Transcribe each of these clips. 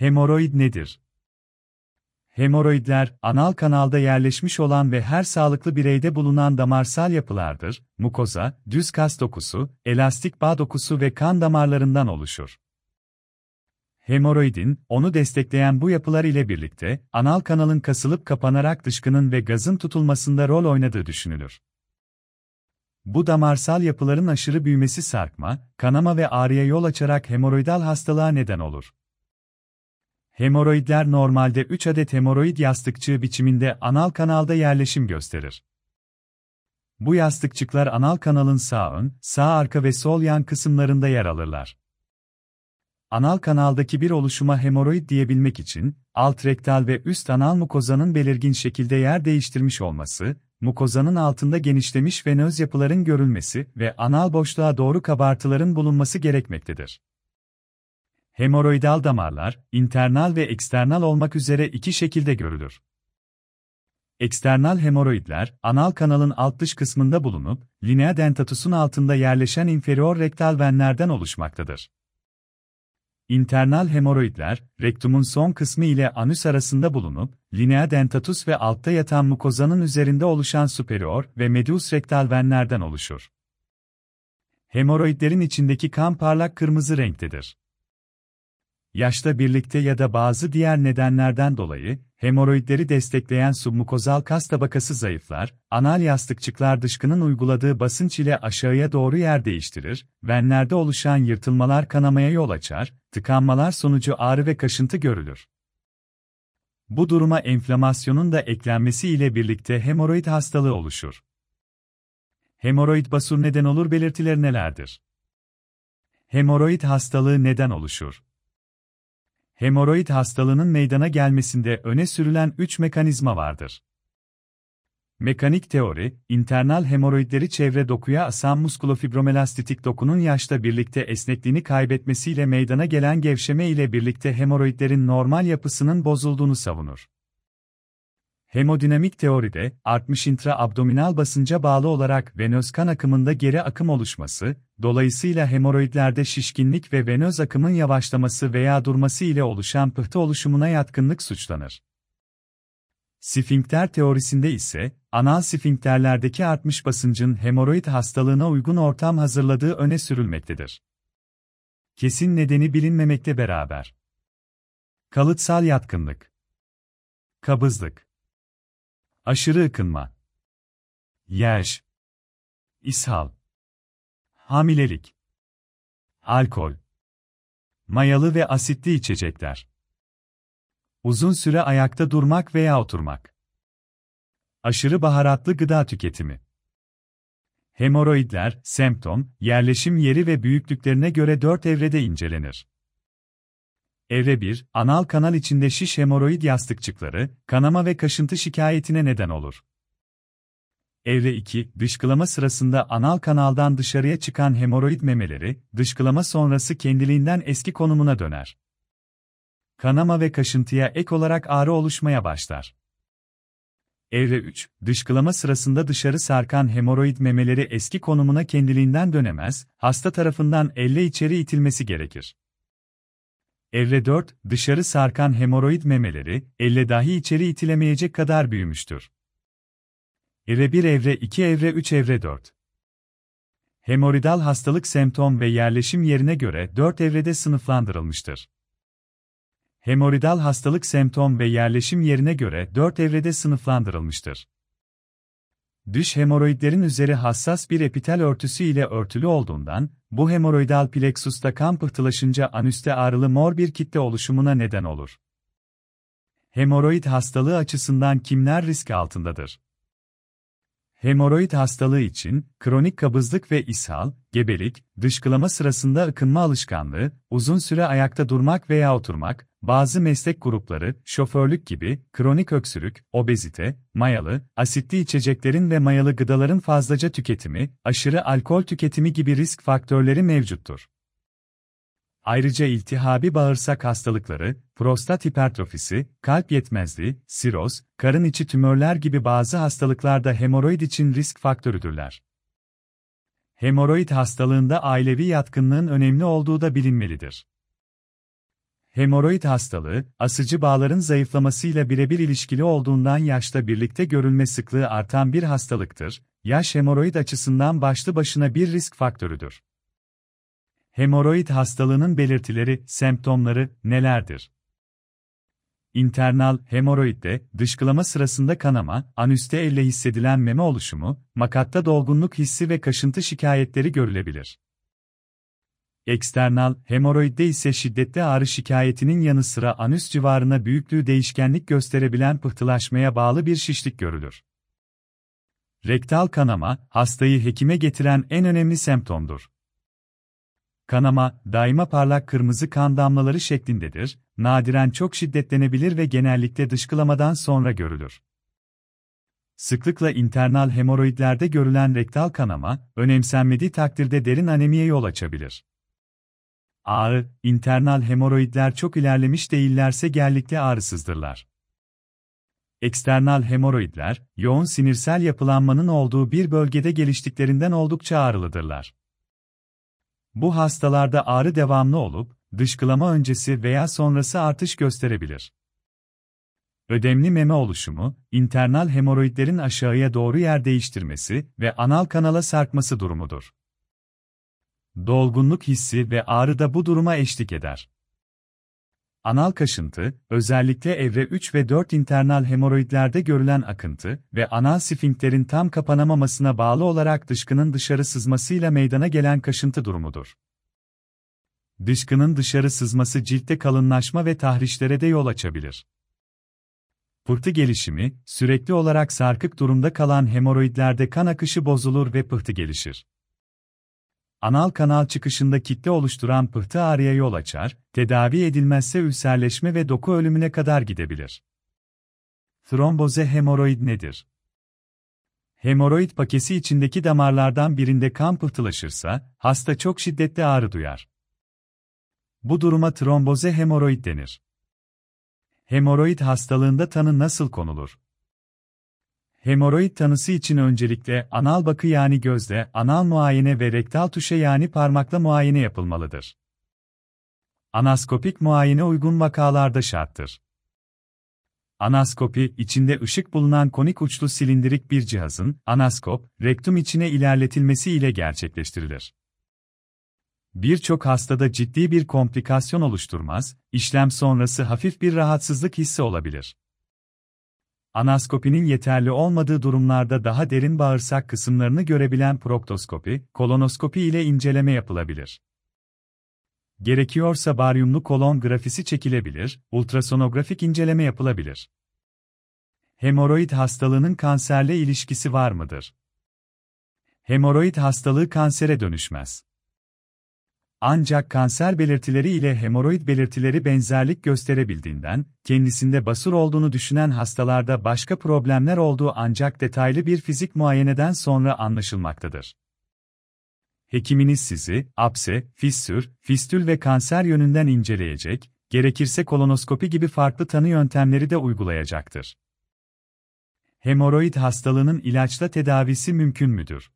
Hemoroid nedir? Hemoroidler, anal kanalda yerleşmiş olan ve her sağlıklı bireyde bulunan damarsal yapılardır. Mukoza, düz kas dokusu, elastik bağ dokusu ve kan damarlarından oluşur. Hemoroidin, onu destekleyen bu yapılar ile birlikte, anal kanalın kasılıp kapanarak dışkının ve gazın tutulmasında rol oynadığı düşünülür. Bu damarsal yapıların aşırı büyümesi sarkma, kanama ve ağrıya yol açarak hemoroidal hastalığa neden olur. Hemoroidler normalde 3 adet hemoroid yastıkçığı biçiminde anal kanalda yerleşim gösterir. Bu yastıkçıklar anal kanalın sağ ön, sağ arka ve sol yan kısımlarında yer alırlar. Anal kanaldaki bir oluşuma hemoroid diyebilmek için, alt rektal ve üst anal mukozanın belirgin şekilde yer değiştirmiş olması, mukozanın altında genişlemiş venöz yapıların görülmesi ve anal boşluğa doğru kabartıların bulunması gerekmektedir. Hemoroidal damarlar, internal ve eksternal olmak üzere iki şekilde görülür. Eksternal hemoroidler, anal kanalın alt dış kısmında bulunup, linea dentatusun altında yerleşen inferior rektal venlerden oluşmaktadır. İnternal hemoroidler, rektumun son kısmı ile anüs arasında bulunup, linea dentatus ve altta yatan mukozanın üzerinde oluşan superior ve medius rektal venlerden oluşur. Hemoroidlerin içindeki kan parlak kırmızı renktedir. Yaşla birlikte ya da bazı diğer nedenlerden dolayı, hemoroidleri destekleyen submukozal kas tabakası zayıflar, anal yastıkçıklar dışkının uyguladığı basınç ile aşağıya doğru yer değiştirir, venlerde oluşan yırtılmalar kanamaya yol açar, tıkanmalar sonucu ağrı ve kaşıntı görülür. Bu duruma enflamasyonun da eklenmesi ile birlikte hemoroid hastalığı oluşur. Hemoroid basur neden olur belirtileri nelerdir? Hemoroid hastalığı neden oluşur? Hemoroid hastalığının meydana gelmesinde öne sürülen 3 mekanizma vardır. Mekanik teori, internal hemoroidleri çevre dokuya asan muskulofibromelastitik dokunun yaşta birlikte esnekliğini kaybetmesiyle meydana gelen gevşeme ile birlikte hemoroidlerin normal yapısının bozulduğunu savunur. Hemodinamik teoride, artmış intraabdominal basınca bağlı olarak venöz kan akımında geri akım oluşması, dolayısıyla hemoroidlerde şişkinlik ve venöz akımın yavaşlaması veya durması ile oluşan pıhtı oluşumuna yatkınlık suçlanır. Sfinkter teorisinde ise, anal sfinkterlerdeki artmış basıncın hemoroid hastalığına uygun ortam hazırladığı öne sürülmektedir. Kesin nedeni bilinmemekle beraber. Kalıtsal yatkınlık. Kabızlık. Aşırı ıkınma. Yaş. ishal, Hamilelik. Alkol. Mayalı ve asitli içecekler. Uzun süre ayakta durmak veya oturmak. Aşırı baharatlı gıda tüketimi. Hemoroidler, semptom, yerleşim yeri ve büyüklüklerine göre dört evrede incelenir. Evre 1, anal kanal içinde şiş hemoroid yastıkçıkları, kanama ve kaşıntı şikayetine neden olur. Evre 2, dışkılama sırasında anal kanaldan dışarıya çıkan hemoroid memeleri, dışkılama sonrası kendiliğinden eski konumuna döner. Kanama ve kaşıntıya ek olarak ağrı oluşmaya başlar. Evre 3, dışkılama sırasında dışarı sarkan hemoroid memeleri eski konumuna kendiliğinden dönemez, hasta tarafından elle içeri itilmesi gerekir. Evre 4, dışarı sarkan hemoroid memeleri, elle dahi içeri itilemeyecek kadar büyümüştür. Evre 1 evre 2 evre 3 evre 4 Hemoridal hastalık semptom ve yerleşim yerine göre 4 evrede sınıflandırılmıştır. Hemoridal hastalık semptom ve yerleşim yerine göre 4 evrede sınıflandırılmıştır. Dış hemoroidlerin üzeri hassas bir epitel örtüsü ile örtülü olduğundan, bu hemoroidal plexusta kan pıhtılaşınca anüste ağrılı mor bir kitle oluşumuna neden olur. Hemoroid hastalığı açısından kimler risk altındadır? Hemoroid hastalığı için, kronik kabızlık ve ishal, gebelik, dışkılama sırasında ıkınma alışkanlığı, uzun süre ayakta durmak veya oturmak, bazı meslek grupları, şoförlük gibi, kronik öksürük, obezite, mayalı, asitli içeceklerin ve mayalı gıdaların fazlaca tüketimi, aşırı alkol tüketimi gibi risk faktörleri mevcuttur. Ayrıca iltihabi bağırsak hastalıkları, prostat hipertrofisi, kalp yetmezliği, siroz, karın içi tümörler gibi bazı hastalıklar da hemoroid için risk faktörüdürler. Hemoroid hastalığında ailevi yatkınlığın önemli olduğu da bilinmelidir. Hemoroid hastalığı, asıcı bağların zayıflamasıyla birebir ilişkili olduğundan yaşta birlikte görülme sıklığı artan bir hastalıktır. Yaş hemoroid açısından başlı başına bir risk faktörüdür. Hemoroid hastalığının belirtileri, semptomları nelerdir? İnternal hemoroidde dışkılama sırasında kanama, anüste elle hissedilen meme oluşumu, makatta dolgunluk hissi ve kaşıntı şikayetleri görülebilir. Eksternal hemoroidde ise şiddetli ağrı şikayetinin yanı sıra anüs civarına büyüklüğü değişkenlik gösterebilen pıhtılaşmaya bağlı bir şişlik görülür. Rektal kanama, hastayı hekime getiren en önemli semptomdur. Kanama, daima parlak kırmızı kan damlaları şeklindedir, nadiren çok şiddetlenebilir ve genellikle dışkılamadan sonra görülür. Sıklıkla internal hemoroidlerde görülen rektal kanama, önemsenmediği takdirde derin anemiye yol açabilir. Ağrı, internal hemoroidler çok ilerlemiş değillerse genellikle ağrısızdırlar. Eksternal hemoroidler, yoğun sinirsel yapılanmanın olduğu bir bölgede geliştiklerinden oldukça ağrılıdırlar. Bu hastalarda ağrı devamlı olup, dışkılama öncesi veya sonrası artış gösterebilir. Ödemli meme oluşumu, internal hemoroidlerin aşağıya doğru yer değiştirmesi ve anal kanala sarkması durumudur. Dolgunluk hissi ve ağrı da bu duruma eşlik eder. Anal kaşıntı, özellikle evre 3 ve 4 internal hemoroidlerde görülen akıntı ve anal sfinkterin tam kapanamamasına bağlı olarak dışkının dışarı sızmasıyla meydana gelen kaşıntı durumudur. Dışkının dışarı sızması ciltte kalınlaşma ve tahrişlere de yol açabilir. Pıhtı gelişimi, sürekli olarak sarkık durumda kalan hemoroidlerde kan akışı bozulur ve pıhtı gelişir. Anal kanal çıkışında kitle oluşturan pıhtı ağrıya yol açar, tedavi edilmezse ülserleşme ve doku ölümüne kadar gidebilir. Tromboze hemoroid nedir? Hemoroid pakesi içindeki damarlardan birinde kan pıhtılaşırsa, hasta çok şiddetli ağrı duyar. Bu duruma tromboze hemoroid denir. Hemoroid hastalığında tanı nasıl konulur? Hemoroid tanısı için öncelikle anal bakı yani gözde, anal muayene ve rektal tuşe yani parmakla muayene yapılmalıdır. Anaskopik muayene uygun vakalarda şarttır. Anaskopi, içinde ışık bulunan konik uçlu silindirik bir cihazın, anaskop, rektum içine ilerletilmesi ile gerçekleştirilir. Birçok hastada ciddi bir komplikasyon oluşturmaz, işlem sonrası hafif bir rahatsızlık hissi olabilir. Anaskopinin yeterli olmadığı durumlarda daha derin bağırsak kısımlarını görebilen proktoskopi, kolonoskopi ile inceleme yapılabilir. Gerekiyorsa baryumlu kolon grafisi çekilebilir, ultrasonografik inceleme yapılabilir. Hemoroid hastalığının kanserle ilişkisi var mıdır? Hemoroid hastalığı kansere dönüşmez. Ancak kanser belirtileri ile hemoroid belirtileri benzerlik gösterebildiğinden, kendisinde basur olduğunu düşünen hastalarda başka problemler olduğu ancak detaylı bir fizik muayeneden sonra anlaşılmaktadır. Hekiminiz sizi, apse, fissür, fistül ve kanser yönünden inceleyecek, gerekirse kolonoskopi gibi farklı tanı yöntemleri de uygulayacaktır. Hemoroid hastalığının ilaçla tedavisi mümkün müdür?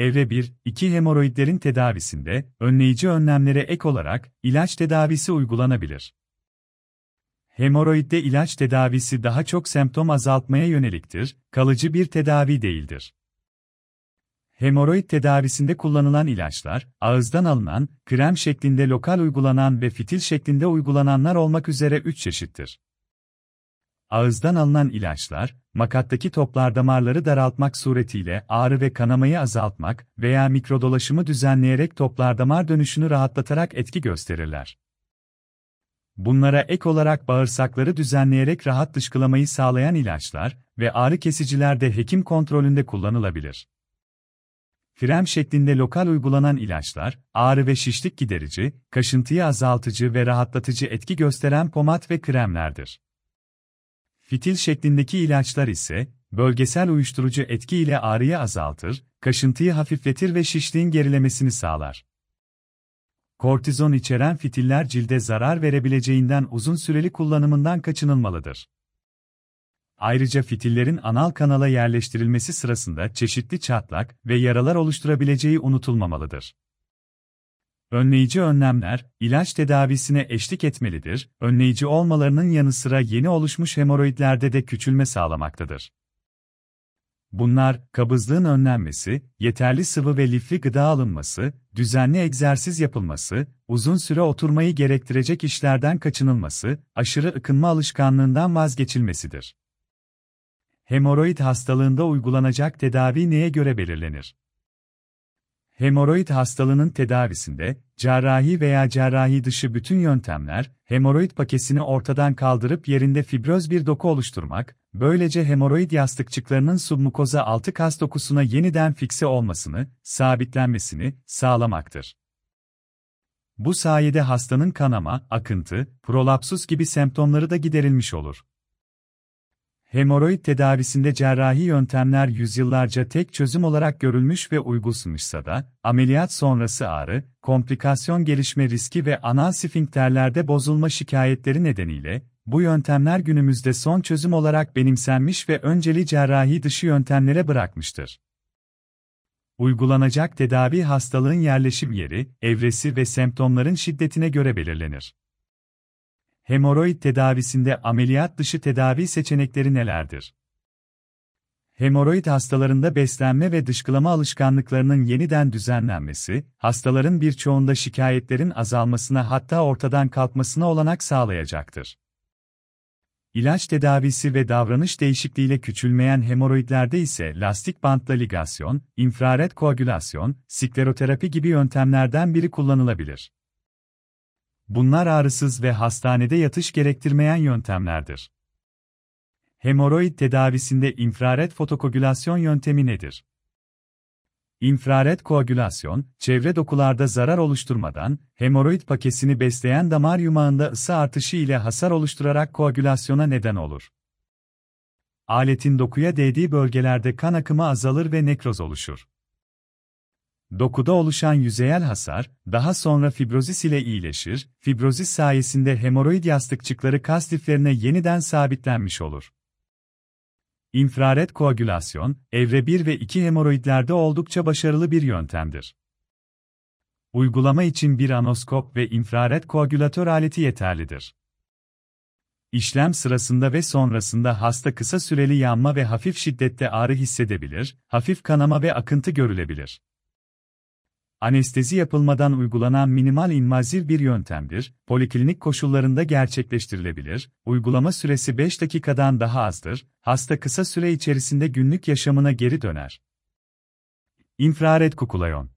Evre 1, 2 hemoroidlerin tedavisinde, önleyici önlemlere ek olarak, ilaç tedavisi uygulanabilir. Hemoroidde ilaç tedavisi daha çok semptom azaltmaya yöneliktir, kalıcı bir tedavi değildir. Hemoroid tedavisinde kullanılan ilaçlar, ağızdan alınan, krem şeklinde lokal uygulanan ve fitil şeklinde uygulananlar olmak üzere 3 çeşittir. Ağızdan alınan ilaçlar, makattaki toplar damarları daraltmak suretiyle ağrı ve kanamayı azaltmak veya mikrodolaşımı düzenleyerek toplar damar dönüşünü rahatlatarak etki gösterirler. Bunlara ek olarak bağırsakları düzenleyerek rahat dışkılamayı sağlayan ilaçlar ve ağrı kesiciler de hekim kontrolünde kullanılabilir. Krem şeklinde lokal uygulanan ilaçlar, ağrı ve şişlik giderici, kaşıntıyı azaltıcı ve rahatlatıcı etki gösteren pomat ve kremlerdir. Fitil şeklindeki ilaçlar ise, bölgesel uyuşturucu etki ile ağrıyı azaltır, kaşıntıyı hafifletir ve şişliğin gerilemesini sağlar. Kortizon içeren fitiller cilde zarar verebileceğinden uzun süreli kullanımından kaçınılmalıdır. Ayrıca fitillerin anal kanala yerleştirilmesi sırasında çeşitli çatlak ve yaralar oluşturabileceği unutulmamalıdır. Önleyici önlemler, ilaç tedavisine eşlik etmelidir, önleyici olmalarının yanı sıra yeni oluşmuş hemoroidlerde de küçülme sağlamaktadır. Bunlar, kabızlığın önlenmesi, yeterli sıvı ve lifli gıda alınması, düzenli egzersiz yapılması, uzun süre oturmayı gerektirecek işlerden kaçınılması, aşırı ıkınma alışkanlığından vazgeçilmesidir. Hemoroid hastalığında uygulanacak tedavi neye göre belirlenir? Hemoroid hastalığının tedavisinde, cerrahi veya cerrahi dışı bütün yöntemler, hemoroid pakesini ortadan kaldırıp yerinde fibroz bir doku oluşturmak, böylece hemoroid yastıkçıklarının submukoza altı kas dokusuna yeniden fikse olmasını, sabitlenmesini sağlamaktır. Bu sayede hastanın kanama, akıntı, prolapsus gibi semptomları da giderilmiş olur. Hemoroid tedavisinde cerrahi yöntemler yüzyıllarca tek çözüm olarak görülmüş ve uygulanmışsa da, ameliyat sonrası ağrı, komplikasyon gelişme riski ve anal sfinkterlerde bozulma şikayetleri nedeniyle, bu yöntemler günümüzde son çözüm olarak benimsenmiş ve önceli cerrahi dışı yöntemlere bırakmıştır. Uygulanacak tedavi hastalığın yerleşim yeri, evresi ve semptomların şiddetine göre belirlenir. Hemoroid tedavisinde ameliyat dışı tedavi seçenekleri nelerdir? Hemoroid hastalarında beslenme ve dışkılama alışkanlıklarının yeniden düzenlenmesi, hastaların birçoğunda şikayetlerin azalmasına hatta ortadan kalkmasına olanak sağlayacaktır. İlaç tedavisi ve davranış değişikliğiyle küçülmeyen hemoroidlerde ise lastik bantla ligasyon, infrared koagülasyon, skleroterapi gibi yöntemlerden biri kullanılabilir. Bunlar ağrısız ve hastanede yatış gerektirmeyen yöntemlerdir. Hemoroid tedavisinde infrared fotokogülasyon yöntemi nedir? İnfrared koagülasyon, çevre dokularda zarar oluşturmadan, hemoroid pakesini besleyen damar yumağında ısı artışı ile hasar oluşturarak koagülasyona neden olur. Aletin dokuya değdiği bölgelerde kan akımı azalır ve nekroz oluşur. Dokuda oluşan yüzeyel hasar, daha sonra fibrozis ile iyileşir, fibrozis sayesinde hemoroid yastıkçıkları kas liflerine yeniden sabitlenmiş olur. İnfrared koagülasyon, evre 1 ve 2 hemoroidlerde oldukça başarılı bir yöntemdir. Uygulama için bir anoskop ve infrared koagülatör aleti yeterlidir. İşlem sırasında ve sonrasında hasta kısa süreli yanma ve hafif şiddette ağrı hissedebilir, hafif kanama ve akıntı görülebilir. Anestezi yapılmadan uygulanan minimal invaziv bir yöntemdir, poliklinik koşullarında gerçekleştirilebilir, uygulama süresi 5 dakikadan daha azdır, hasta kısa süre içerisinde günlük yaşamına geri döner. İnfrared kukulayon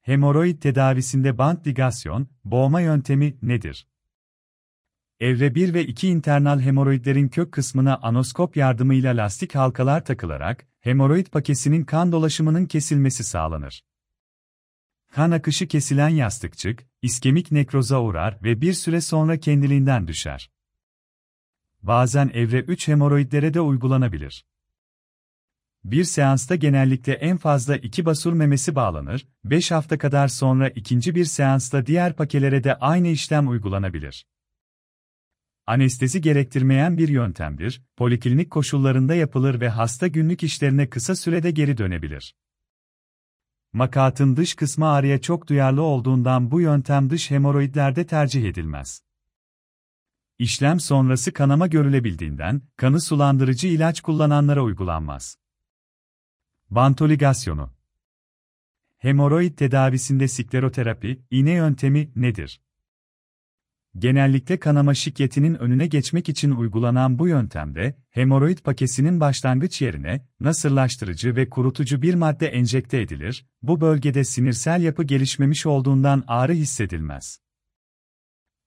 Hemoroid tedavisinde bant ligasyon, boğma yöntemi nedir? Evre 1 ve 2 internal hemoroidlerin kök kısmına anoskop yardımıyla lastik halkalar takılarak, hemoroid pakesinin kan dolaşımının kesilmesi sağlanır. Kan akışı kesilen yastıkçık, iskemik nekroza uğrar ve bir süre sonra kendiliğinden düşer. Bazen evre 3 hemoroidlere de uygulanabilir. Bir seansta genellikle en fazla iki basur memesi bağlanır, 5 hafta kadar sonra ikinci bir seansta diğer pakelere de aynı işlem uygulanabilir. Anestezi gerektirmeyen bir yöntemdir, poliklinik koşullarında yapılır ve hasta günlük işlerine kısa sürede geri dönebilir. Makatın dış kısmı ağrıya çok duyarlı olduğundan bu yöntem dış hemoroidlerde tercih edilmez. İşlem sonrası kanama görülebildiğinden, kanı sulandırıcı ilaç kullananlara uygulanmaz. Bantoligasyonu Hemoroid tedavisinde skleroterapi, iğne yöntemi nedir? Genellikle kanama şiddetinin önüne geçmek için uygulanan bu yöntemde, hemoroid pakesinin başlangıç yerine, nasırlaştırıcı ve kurutucu bir madde enjekte edilir, bu bölgede sinirsel yapı gelişmemiş olduğundan ağrı hissedilmez.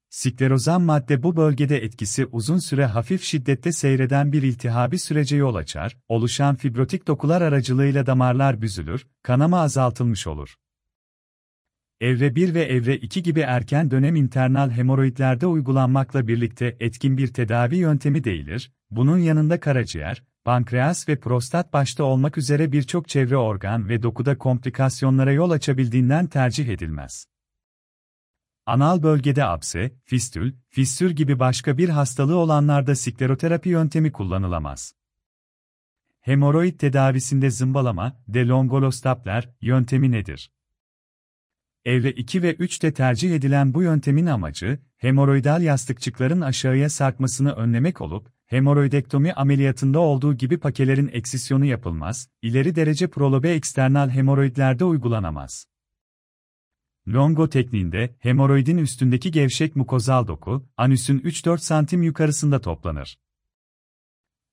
Sklerozan madde bu bölgede etkisi uzun süre hafif şiddette seyreden bir iltihabi sürece yol açar, oluşan fibrotik dokular aracılığıyla damarlar büzülür, kanama azaltılmış olur. Evre 1 ve evre 2 gibi erken dönem internal hemoroidlerde uygulanmakla birlikte etkin bir tedavi yöntemi değildir, bunun yanında karaciğer, pankreas ve prostat başta olmak üzere birçok çevre organ ve dokuda komplikasyonlara yol açabildiğinden tercih edilmez. Anal bölgede apse, fistül, fissür gibi başka bir hastalığı olanlarda skleroterapi yöntemi kullanılamaz. Hemoroid tedavisinde zımbalama, de longolostapler, yöntemi nedir? Evre 2 ve 3'te tercih edilen bu yöntemin amacı, hemoroidal yastıkçıkların aşağıya sarkmasını önlemek olup, hemoroidektomi ameliyatında olduğu gibi pakelerin eksisyonu yapılmaz, ileri derece prolobe eksternal hemoroidlerde uygulanamaz. Longo tekniğinde, hemoroidin üstündeki gevşek mukozal doku, anüsün 3-4 santim yukarısında toplanır.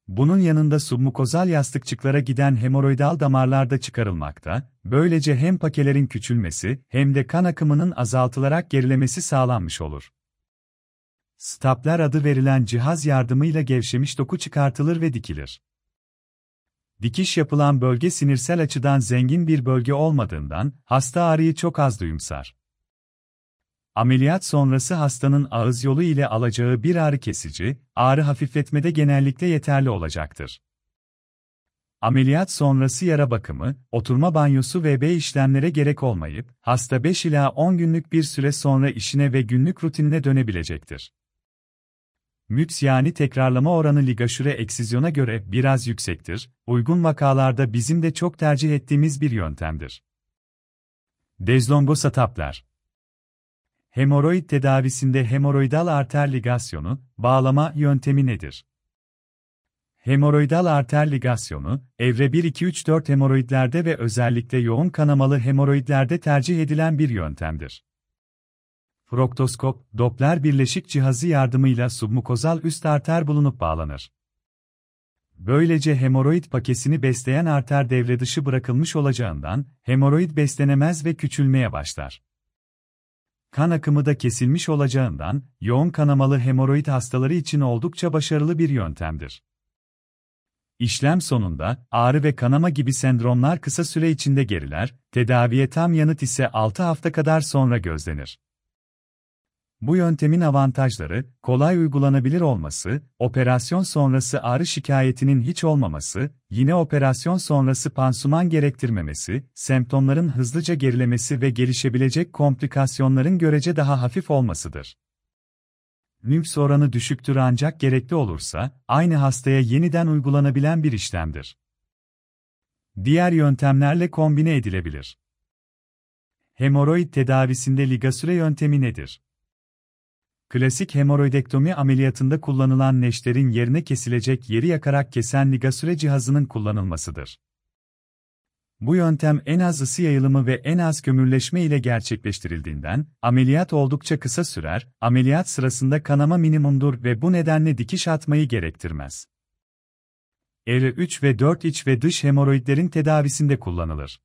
Bunun yanında submukozal yastıkçıklara giden hemoroidal damarlar da çıkarılmakta, böylece hem pakelerin küçülmesi hem de kan akımının azaltılarak gerilemesi sağlanmış olur. Stapler adı verilen cihaz yardımıyla gevşemiş doku çıkartılır ve dikilir. Dikiş yapılan bölge sinirsel açıdan zengin bir bölge olmadığından, hasta ağrıyı çok az duyumsar. Ameliyat sonrası hastanın ağız yolu ile alacağı bir ağrı kesici, ağrı hafifletmede genellikle yeterli olacaktır. Ameliyat sonrası yara bakımı, oturma banyosu ve B işlemlere gerek olmayıp, hasta 5 ila 10 günlük bir süre sonra işine ve günlük rutinine dönebilecektir. MÜTS yani tekrarlama oranı ligaşüre eksizyona göre biraz yüksektir, uygun vakalarda bizim de çok tercih ettiğimiz bir yöntemdir. Dezlongosataplar Hemoroid tedavisinde hemoroidal arter ligasyonu, bağlama yöntemi nedir? Hemoroidal arter ligasyonu, evre 1-2-3-4 hemoroidlerde ve özellikle yoğun kanamalı hemoroidlerde tercih edilen bir yöntemdir. Froktoskop, Doppler birleşik cihazı yardımıyla submukozal üst arter bulunup bağlanır. Böylece hemoroid pakesini besleyen arter devre dışı bırakılmış olacağından, hemoroid beslenemez ve küçülmeye başlar. Kan akımı da kesilmiş olacağından, yoğun kanamalı hemoroid hastaları için oldukça başarılı bir yöntemdir. İşlem sonunda, ağrı ve kanama gibi sendromlar kısa süre içinde geriler, tedaviye tam yanıt ise 6 hafta kadar sonra gözlenir. Bu yöntemin avantajları, kolay uygulanabilir olması, operasyon sonrası ağrı şikayetinin hiç olmaması, yine operasyon sonrası pansuman gerektirmemesi, semptomların hızlıca gerilemesi ve gelişebilecek komplikasyonların görece daha hafif olmasıdır. Nüks oranı düşüktür ancak gerekli olursa, aynı hastaya yeniden uygulanabilen bir işlemdir. Diğer yöntemlerle kombine edilebilir. Hemoroid tedavisinde ligasüre yöntemi nedir? Klasik hemoroidektomi ameliyatında kullanılan neşterin yerine kesilecek yeri yakarak kesen ligasüre cihazının kullanılmasıdır. Bu yöntem en az ısı yayılımı ve en az kömürleşme ile gerçekleştirildiğinden, ameliyat oldukça kısa sürer, ameliyat sırasında kanama minimumdur ve bu nedenle dikiş atmayı gerektirmez. Evre 3 ve 4 iç ve dış hemoroidlerin tedavisinde kullanılır.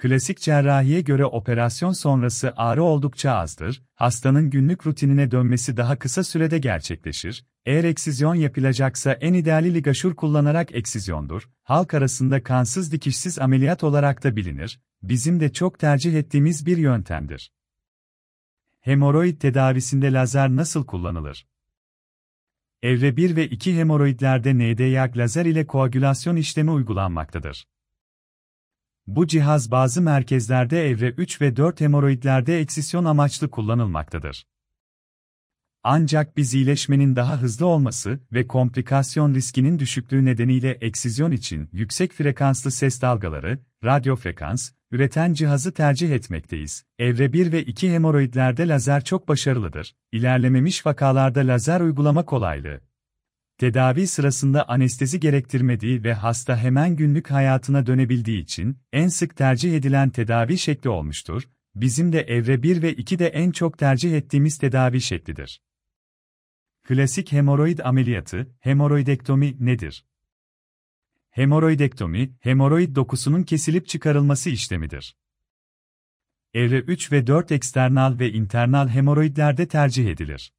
Klasik cerrahiye göre operasyon sonrası ağrı oldukça azdır, hastanın günlük rutinine dönmesi daha kısa sürede gerçekleşir. Eğer eksizyon yapılacaksa en ideali ligaşur kullanarak eksizyondur. Halk arasında kansız dikişsiz ameliyat olarak da bilinir. Bizim de çok tercih ettiğimiz bir yöntemdir. Hemoroid tedavisinde lazer nasıl kullanılır? Evre 1 ve 2 hemoroidlerde ND-YAG lazer ile koagülasyon işlemi uygulanmaktadır. Bu cihaz bazı merkezlerde evre 3 ve 4 hemoroidlerde eksisyon amaçlı kullanılmaktadır. Ancak biz iyileşmenin daha hızlı olması ve komplikasyon riskinin düşüklüğü nedeniyle eksizyon için yüksek frekanslı ses dalgaları, radyo frekans, üreten cihazı tercih etmekteyiz. Evre 1 ve 2 hemoroidlerde lazer çok başarılıdır. İlerlememiş vakalarda lazer uygulama kolaylığı, tedavi sırasında anestezi gerektirmediği ve hasta hemen günlük hayatına dönebildiği için en sık tercih edilen tedavi şekli olmuştur. Bizim de evre 1 ve 2 de en çok tercih ettiğimiz tedavi şeklidir. Klasik hemoroid ameliyatı, hemoroidektomi nedir? Hemoroidektomi, hemoroid dokusunun kesilip çıkarılması işlemidir. Evre 3 ve 4 eksternal ve internal hemoroidlerde tercih edilir.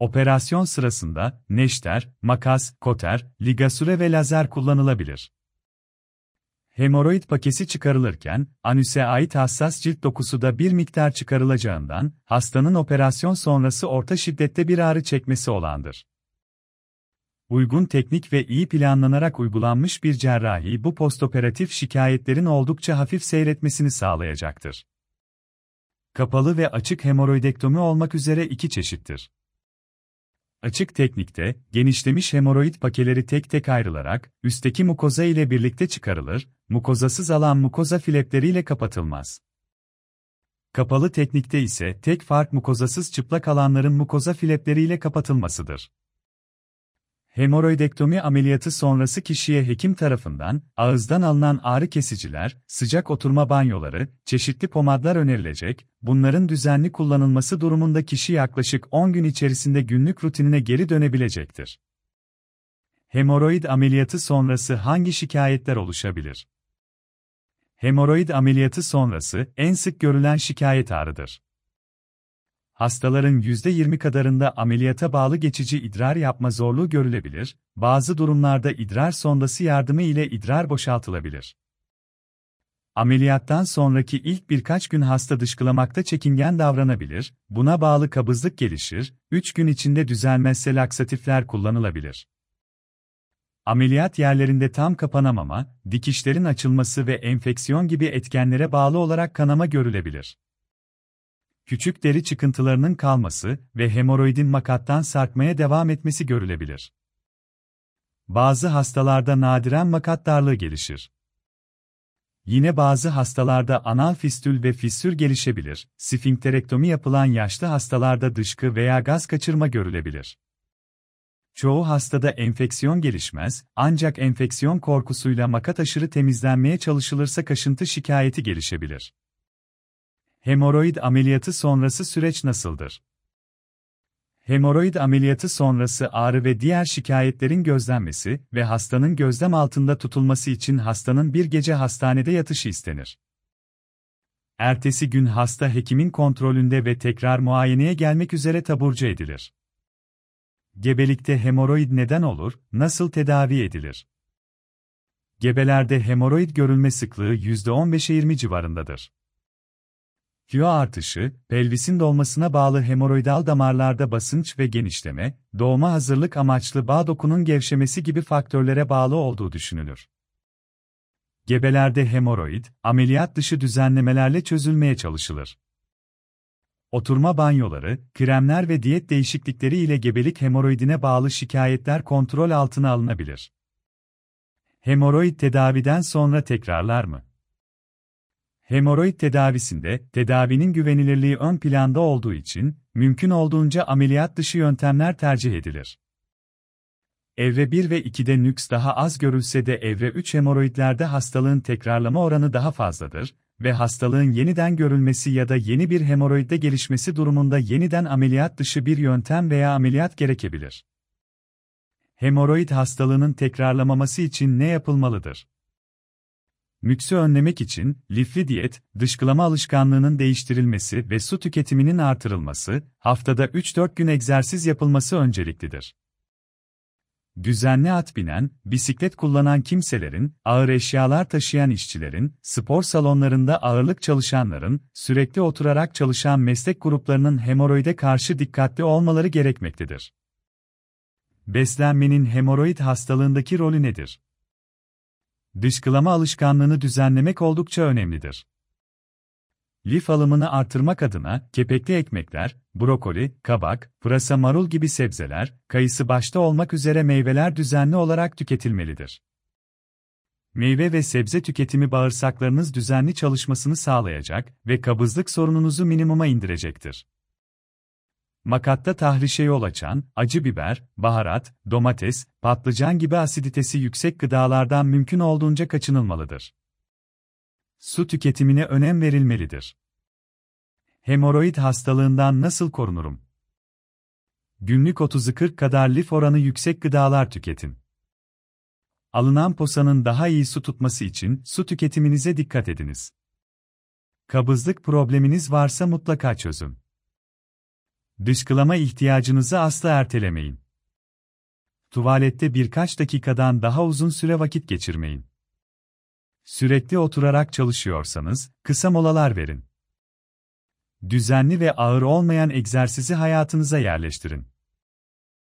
Operasyon sırasında neşter, makas, koter, ligasüre ve lazer kullanılabilir. Hemoroid pakesi çıkarılırken, anüse ait hassas cilt dokusu da bir miktar çıkarılacağından, hastanın operasyon sonrası orta şiddette bir ağrı çekmesi olandır. Uygun teknik ve iyi planlanarak uygulanmış bir cerrahi bu postoperatif şikayetlerin oldukça hafif seyretmesini sağlayacaktır. Kapalı ve açık hemoroidektomi olmak üzere iki çeşittir. Açık teknikte, genişlemiş hemoroid pakeleri tek tek ayrılarak, üstteki mukoza ile birlikte çıkarılır, mukozasız alan mukoza flepleriyle kapatılmaz. Kapalı teknikte ise tek fark mukozasız çıplak alanların mukoza flepleriyle kapatılmasıdır. Hemoroidektomi ameliyatı sonrası kişiye hekim tarafından ağızdan alınan ağrı kesiciler, sıcak oturma banyoları, çeşitli pomadlar önerilecek. Bunların düzenli kullanılması durumunda kişi yaklaşık 10 gün içerisinde günlük rutinine geri dönebilecektir. Hemoroid ameliyatı sonrası hangi şikayetler oluşabilir? Hemoroid ameliyatı sonrası en sık görülen şikayet ağrıdır. Hastaların %20 kadarında ameliyata bağlı geçici idrar yapma zorluğu görülebilir, bazı durumlarda idrar sondası yardımı ile idrar boşaltılabilir. Ameliyattan sonraki ilk birkaç gün hasta dışkılamakta çekingen davranabilir, buna bağlı kabızlık gelişir, 3 gün içinde düzelmezse laksatifler kullanılabilir. Ameliyat yerlerinde tam kapanamama, dikişlerin açılması ve enfeksiyon gibi etkenlere bağlı olarak kanama görülebilir küçük deri çıkıntılarının kalması ve hemoroidin makattan sarkmaya devam etmesi görülebilir. Bazı hastalarda nadiren makat darlığı gelişir. Yine bazı hastalarda anal fistül ve fissür gelişebilir. Sfinkterektomi yapılan yaşlı hastalarda dışkı veya gaz kaçırma görülebilir. Çoğu hastada enfeksiyon gelişmez, ancak enfeksiyon korkusuyla makat aşırı temizlenmeye çalışılırsa kaşıntı şikayeti gelişebilir. Hemoroid ameliyatı sonrası süreç nasıldır? Hemoroid ameliyatı sonrası ağrı ve diğer şikayetlerin gözlenmesi ve hastanın gözlem altında tutulması için hastanın bir gece hastanede yatışı istenir. Ertesi gün hasta hekimin kontrolünde ve tekrar muayeneye gelmek üzere taburcu edilir. Gebelikte hemoroid neden olur, nasıl tedavi edilir? Gebelerde hemoroid görülme sıklığı %15'e 20 civarındadır. Kilo artışı, pelvisin dolmasına bağlı hemoroidal damarlarda basınç ve genişleme, doğuma hazırlık amaçlı bağ dokunun gevşemesi gibi faktörlere bağlı olduğu düşünülür. Gebelerde hemoroid, ameliyat dışı düzenlemelerle çözülmeye çalışılır. Oturma banyoları, kremler ve diyet değişiklikleri ile gebelik hemoroidine bağlı şikayetler kontrol altına alınabilir. Hemoroid tedaviden sonra tekrarlar mı? Hemoroid tedavisinde, tedavinin güvenilirliği ön planda olduğu için, mümkün olduğunca ameliyat dışı yöntemler tercih edilir. Evre 1 ve 2'de nüks daha az görülse de evre 3 hemoroidlerde hastalığın tekrarlama oranı daha fazladır ve hastalığın yeniden görülmesi ya da yeni bir hemoroidde gelişmesi durumunda yeniden ameliyat dışı bir yöntem veya ameliyat gerekebilir. Hemoroid hastalığının tekrarlamaması için ne yapılmalıdır? Müksü önlemek için, lifli diyet, dışkılama alışkanlığının değiştirilmesi ve su tüketiminin artırılması, haftada 3-4 gün egzersiz yapılması önceliklidir. Düzenli at binen, bisiklet kullanan kimselerin, ağır eşyalar taşıyan işçilerin, spor salonlarında ağırlık çalışanların, sürekli oturarak çalışan meslek gruplarının hemoroide karşı dikkatli olmaları gerekmektedir. Beslenmenin hemoroid hastalığındaki rolü nedir? Dışkılama alışkanlığını düzenlemek oldukça önemlidir. Lif alımını artırmak adına kepekli ekmekler, brokoli, kabak, pırasa marul gibi sebzeler, kayısı başta olmak üzere meyveler düzenli olarak tüketilmelidir. Meyve ve sebze tüketimi bağırsaklarınız düzenli çalışmasını sağlayacak ve kabızlık sorununuzu minimuma indirecektir. Makatta tahrişe yol açan, acı biber, baharat, domates, patlıcan gibi asiditesi yüksek gıdalardan mümkün olduğunca kaçınılmalıdır. Su tüketimine önem verilmelidir. Hemoroid hastalığından nasıl korunurum? Günlük 30-40 kadar lif oranı yüksek gıdalar tüketin. Alınan posanın daha iyi su tutması için su tüketiminize dikkat ediniz. Kabızlık probleminiz varsa mutlaka çözün. Dışkılama ihtiyacınızı asla ertelemeyin. Tuvalette birkaç dakikadan daha uzun süre vakit geçirmeyin. Sürekli oturarak çalışıyorsanız, kısa molalar verin. Düzenli ve ağır olmayan egzersizi hayatınıza yerleştirin.